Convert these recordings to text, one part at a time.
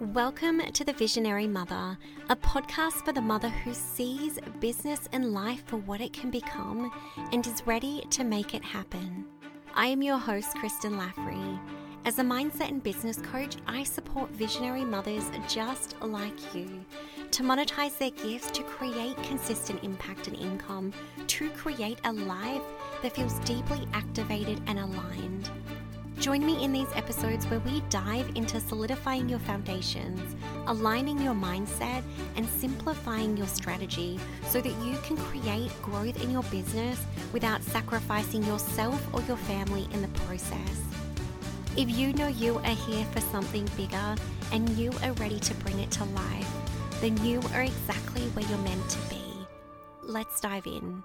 Welcome to The Visionary Mother, a podcast for the mother who sees business and life for what it can become and is ready to make it happen. I am your host, Kristen Laffrey. As a mindset and business coach, I support visionary mothers just like you to monetize their gifts to create consistent impact and income, to create a life that feels deeply activated and aligned. Join me in these episodes where we dive into solidifying your foundations, aligning your mindset, and simplifying your strategy so that you can create growth in your business without sacrificing yourself or your family in the process. If you know you are here for something bigger and you are ready to bring it to life, then you are exactly where you're meant to be. Let's dive in.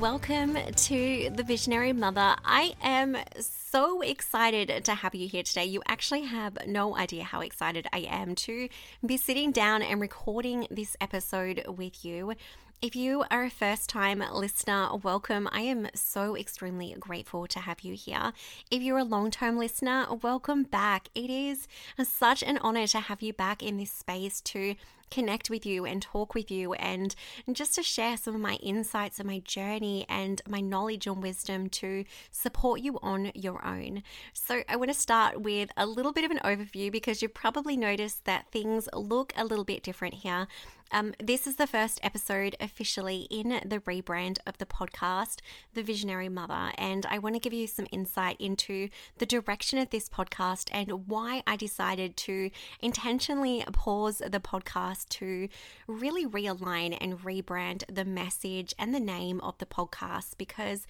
Welcome to the Visionary Mother. I am so excited to have you here today. You actually have no idea how excited I am to be sitting down and recording this episode with you. If you are a first time listener, welcome. I am so extremely grateful to have you here. If you're a long term listener, welcome back. It is such an honor to have you back in this space to connect with you and talk with you and just to share some of my insights and my journey and my knowledge and wisdom to support you on your own. So, I want to start with a little bit of an overview because you've probably noticed that things look a little bit different here. Um, this is the first episode officially in the rebrand of the podcast, The Visionary Mother, and I want to give you some insight into the direction of this podcast and why I decided to intentionally pause the podcast to really realign and rebrand the message and the name of the podcast because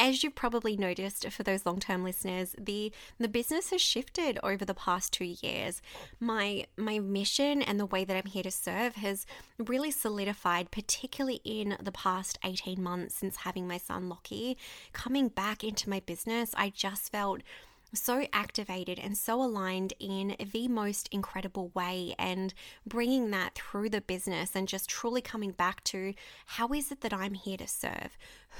as you've probably noticed for those long-term listeners, the the business has shifted over the past 2 years. My my mission and the way that I'm here to serve has really solidified particularly in the past 18 months since having my son Lockie. Coming back into my business, I just felt so activated and so aligned in the most incredible way and bringing that through the business and just truly coming back to how is it that I'm here to serve?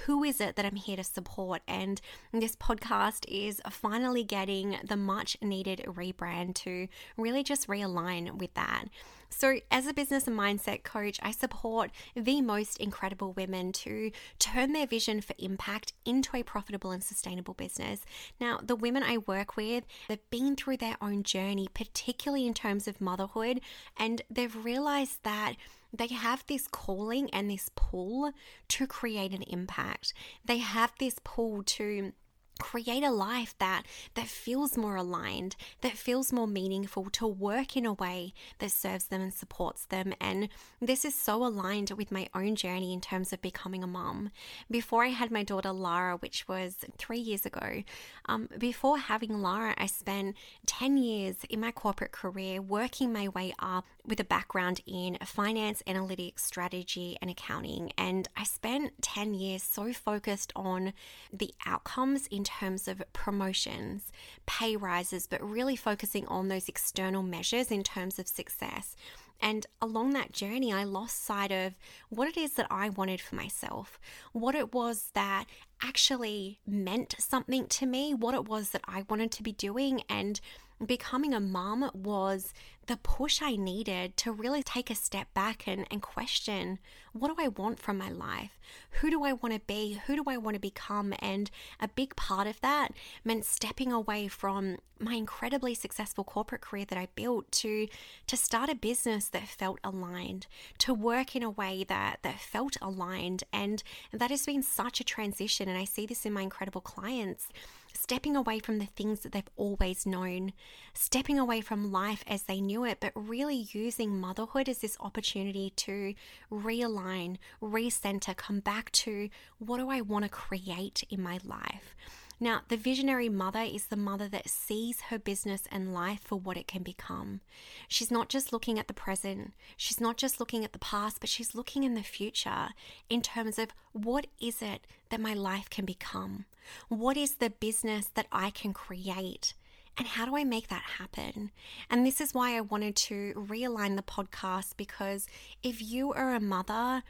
Who is it that I'm here to support? And this podcast is finally getting the much needed rebrand to really just realign with that. So, as a business and mindset coach, I support the most incredible women to turn their vision for impact into a profitable and sustainable business. Now, the women I work with, they've been through their own journey, particularly in terms of motherhood, and they've realized that they have this calling and this pull to create an impact. They have this pull to create a life that that feels more aligned that feels more meaningful to work in a way that serves them and supports them. And this is so aligned with my own journey in terms of becoming a mom. Before i had my daughter lara which was three years ago um, before having lara i spent 10 years in my corporate career working my way up with a background in finance analytics strategy and accounting and i spent 10 years so focused on the outcomes in terms of promotions, pay rises, but really focusing on those external measures in terms of success. And along that journey, I lost sight of what it is that I wanted for myself, what it was that actually meant something to me, what it was that I wanted to be doing, and becoming a mom was the push I needed to really take a step back and, and question what do I want from my life? Who do I want to be? Who do I want to become? And a big part of that meant stepping away from my incredibly successful corporate career that I built to to start a business that felt aligned, to work in a way that that felt aligned. And that has been such a transition. And I see this in my incredible clients stepping away from the things that they've always known, stepping away from life as they knew it, but really using motherhood as this opportunity to realign, recenter, come back to what do I want to create in my life. Now, the visionary mother is the mother that sees her business and life for what it can become. She's not just looking at the present, she's not just looking at the past, but she's looking in the future in terms of what is it that my life can become? What is the business that I can create? And how do I make that happen? And this is why I wanted to realign the podcast because if you are a mother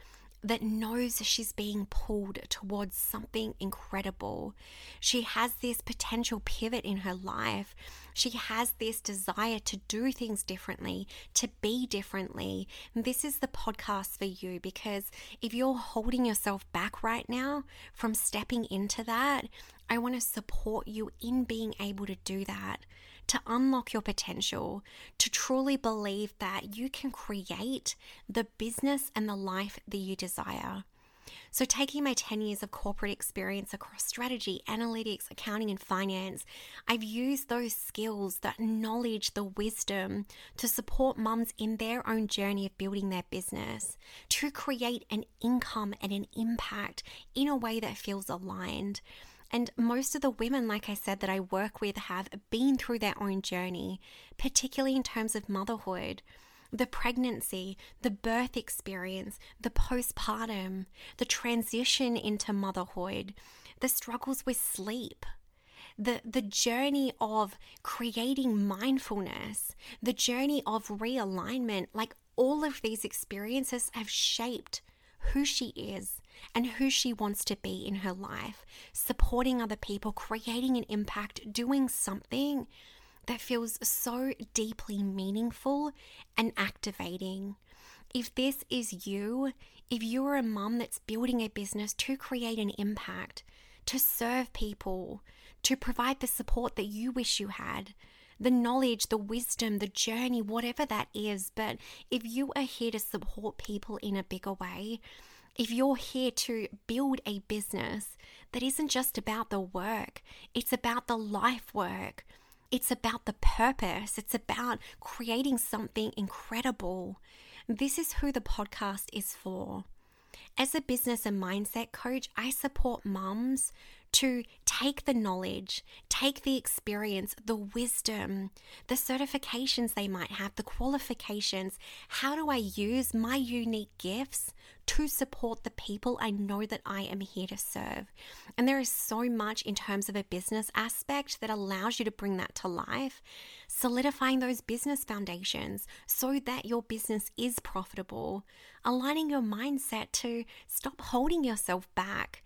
that knows she's being pulled towards something incredible. She has this potential pivot in her life. She has this desire to do things differently, to be differently. This is the podcast for you because if you're holding yourself back right now from stepping into that, I want to support you in being able to do that to unlock your potential, to truly believe that you can create the business and the life that you desire. So, taking my 10 years of corporate experience across strategy, analytics, accounting, and finance, I've used those skills, that knowledge, the wisdom to support mums in their own journey of building their business, to create an income and an impact in a way that feels aligned. And most of the women, like I said, that I work with have been through their own journey, particularly in terms of motherhood. The pregnancy, the birth experience, the postpartum, the transition into motherhood, the struggles with sleep, the, the journey of creating mindfulness, the journey of realignment, like all of these experiences have shaped who she is and who she wants to be in her life, supporting other people, creating an impact, doing something that feels so deeply meaningful and activating. If this is you, if you're a mum that's building a business to create an impact, to serve people, to provide the support that you wish you had, the knowledge, the wisdom, the journey, whatever that is. But if you are here to support people in a bigger way, if you're here to build a business that isn't just about the work, it's about the life work, it's about the purpose, it's about creating something incredible. This is who the podcast is for. As a business and mindset coach, I support mums to take the knowledge, take the experience, the wisdom, the certifications they might have, the qualifications. How do I use my unique gifts to support the people I know that I am here to serve? And there is so much in terms of a business aspect that allows you to bring that to life, solidifying those business foundations so that your business is profitable, aligning your mindset to stop holding yourself back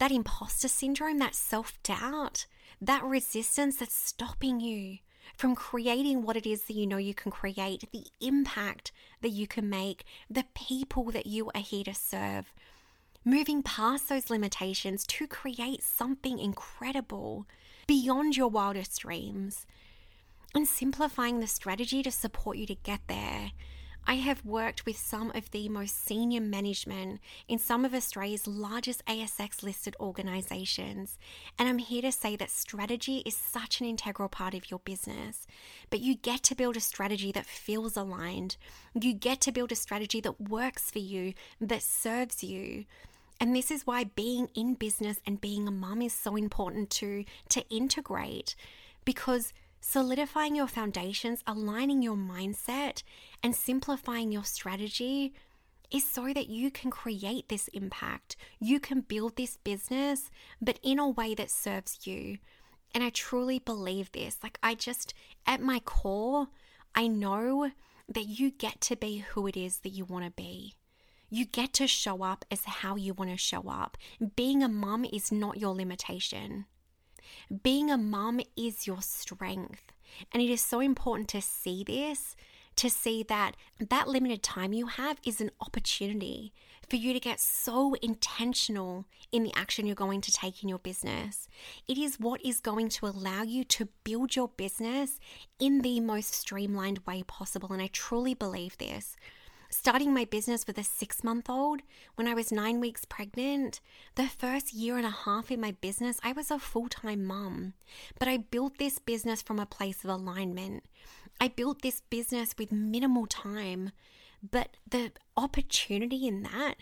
that imposter syndrome, that self doubt, that resistance that's stopping you from creating what it is that you know you can create, the impact that you can make, the people that you are here to serve. Moving past those limitations to create something incredible beyond your wildest dreams and simplifying the strategy to support you to get there I have worked with some of the most senior management in some of Australia's largest ASX listed organisations, and I'm here to say that strategy is such an integral part of your business. But you get to build a strategy that feels aligned, you get to build a strategy that works for you, that serves you. And this is why being in business and being a mum is so important to, to integrate because solidifying your foundations, aligning your mindset, and simplifying your strategy is so that you can create this impact. You can build this business, but in a way that serves you. And I truly believe this. Like, I just, at my core, I know that you get to be who it is that you want to be. You get to show up as how you want to show up. Being a mum is not your limitation. Being a mum is your strength. And it is so important to see this, to see that that limited time you have is an opportunity for you to get so intentional in the action you're going to take in your business. It is what is going to allow you to build your business in the most streamlined way possible. And I truly believe this starting my business with a six month old when I was nine weeks pregnant. The first year and a half in my business, I was a full time mom. But I built this business from a place of alignment. I built this business with minimal time. But the opportunity in that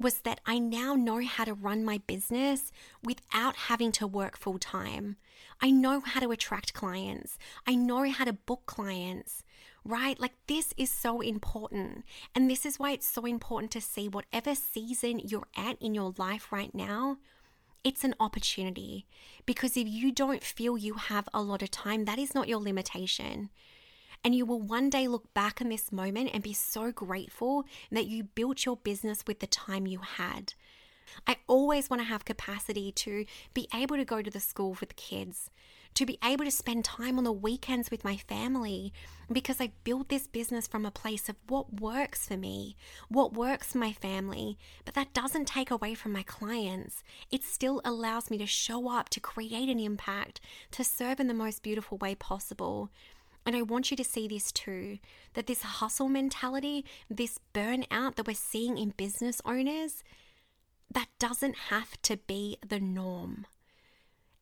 was that I now know how to run my business without having to work full time. I know how to attract clients. I know how to book clients right? Like, this is so important. And this is why it's so important to see whatever season you're at in your life right now, it's an opportunity. Because if you don't feel you have a lot of time, that is not your limitation. And you will one day look back on this moment and be so grateful that you built your business with the time you had. I always want to have capacity to be able to go to the school the kids, to be able to spend time on the weekends with my family because I built this business from a place of what works for me, what works for my family. But that doesn't take away from my clients. It still allows me to show up, to create an impact, to serve in the most beautiful way possible. And I want you to see this too that this hustle mentality, this burnout that we're seeing in business owners, that doesn't have to be the norm.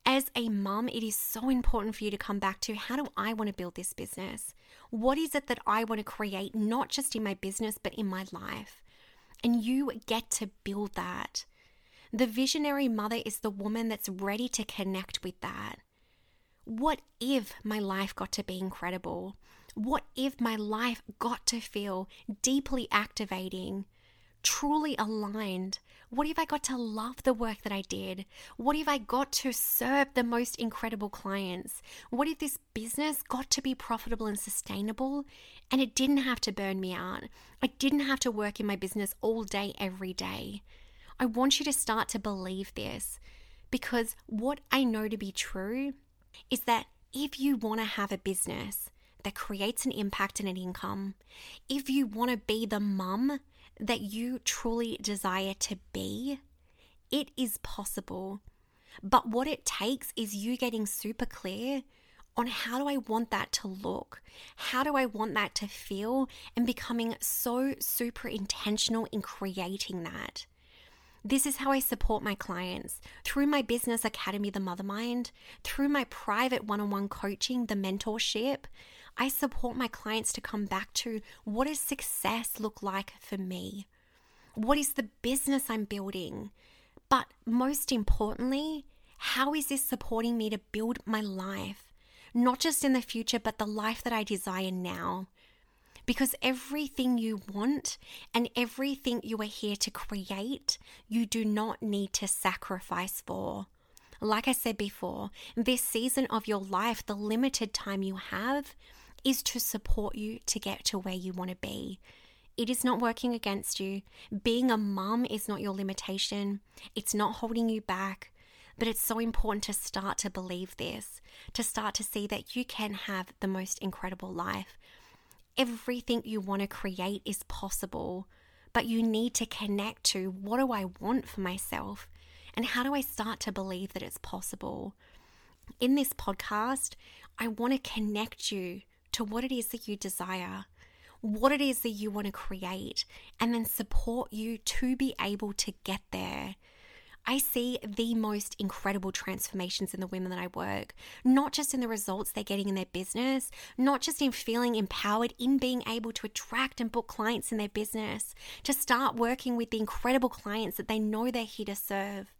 As a mum, it is so important for you to come back to how do I want to build this business? What is it that I want to create, not just in my business, but in my life? And you get to build that. The visionary mother is the woman that's ready to connect with that. What if my life got to be incredible? What if my life got to feel deeply activating, truly aligned? What if I got to love the work that I did? What if I got to serve the most incredible clients? What if this business got to be profitable and sustainable and it didn't have to burn me out? I didn't have to work in my business all day, every day. I want you to start to believe this because what I know to be true is that if you want to have a business that creates an impact and an income, if you want to be the mum that you truly desire to be, it is possible. But what it takes is you getting super clear on how do I want that to look? How do I want that to feel? And becoming so super intentional in creating that. This is how I support my clients through my business academy, The Mother Mind, through my private one on one coaching, the mentorship. I support my clients to come back to what does success look like for me? What is the business I'm building? But most importantly, how is this supporting me to build my life? Not just in the future, but the life that I desire now. Because everything you want and everything you are here to create, you do not need to sacrifice for. Like I said before, this season of your life, the limited time you have, is to support you to get to where you want to be. It is not working against you. Being a mum is not your limitation, it's not holding you back. But it's so important to start to believe this, to start to see that you can have the most incredible life everything you want to create is possible, but you need to connect to what do I want for myself and how do I start to believe that it's possible. In this podcast, I want to connect you to what it is that you desire, what it is that you want to create, and then support you to be able to get there. I see the most incredible transformations in the women that I work, not just in the results they're getting in their business, not just in feeling empowered in being able to attract and book clients in their business, to start working with the incredible clients that they know they're here to serve.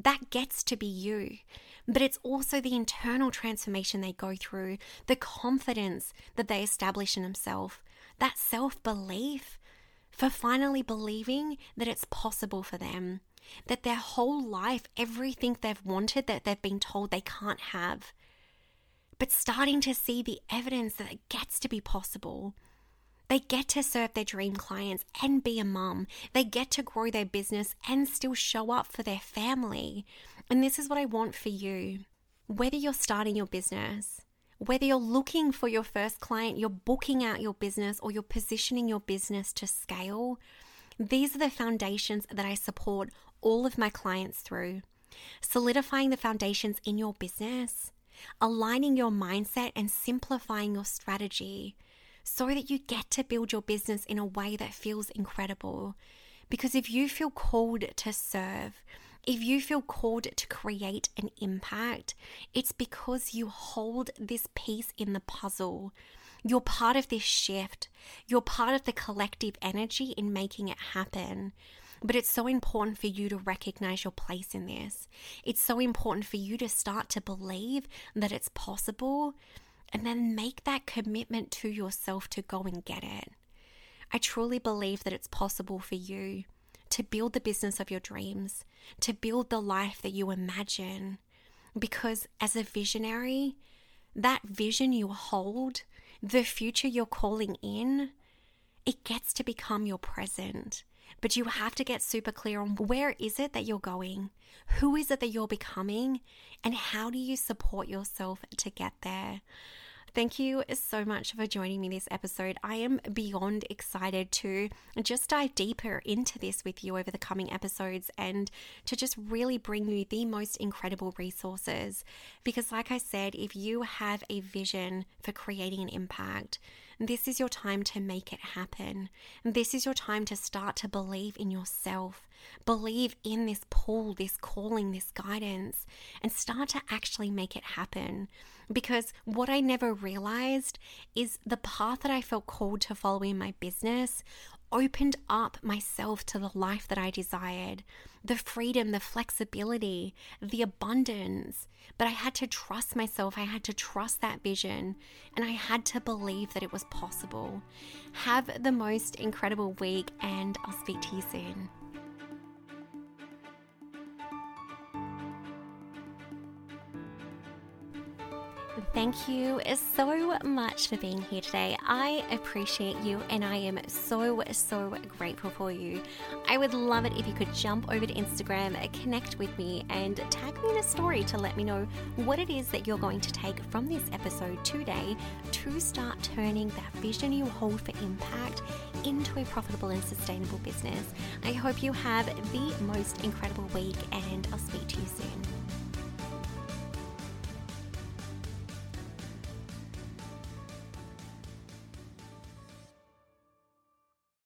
That gets to be you. But it's also the internal transformation they go through, the confidence that they establish in themselves, that self belief for finally believing that it's possible for them that their whole life, everything they've wanted that they've been told they can't have, but starting to see the evidence that it gets to be possible. They get to serve their dream clients and be a mum. They get to grow their business and still show up for their family. And this is what I want for you. Whether you're starting your business, whether you're looking for your first client, you're booking out your business, or you're positioning your business to scale, these are the foundations that I support all of my clients through. Solidifying the foundations in your business, aligning your mindset, and simplifying your strategy so that you get to build your business in a way that feels incredible. Because if you feel called to serve, if you feel called to create an impact, it's because you hold this piece in the puzzle. You're part of this shift. You're part of the collective energy in making it happen. But it's so important for you to recognize your place in this. It's so important for you to start to believe that it's possible and then make that commitment to yourself to go and get it. I truly believe that it's possible for you to build the business of your dreams, to build the life that you imagine. Because as a visionary, that vision you hold, the future you're calling in, it gets to become your present. But you have to get super clear on where is it that you're going? Who is it that you're becoming? And how do you support yourself to get there? Thank you so much for joining me this episode. I am beyond excited to just dive deeper into this with you over the coming episodes and to just really bring you the most incredible resources. Because, like I said, if you have a vision for creating an impact, this is your time to make it happen. This is your time to start to believe in yourself, believe in this pull, this calling, this guidance, and start to actually make it happen. Because what I never realized is the path that I felt called to follow in my business opened up myself to the life that I desired the freedom, the flexibility, the abundance. But I had to trust myself. I had to trust that vision and I had to believe that it was possible. Have the most incredible week, and I'll speak to you soon. Thank you so much for being here today. I appreciate you and I am so, so grateful for you. I would love it if you could jump over to Instagram, connect with me, and tag me in a story to let me know what it is that you're going to take from this episode today to start turning that vision you hold for impact into a profitable and sustainable business. I hope you have the most incredible week and I'll speak to you soon.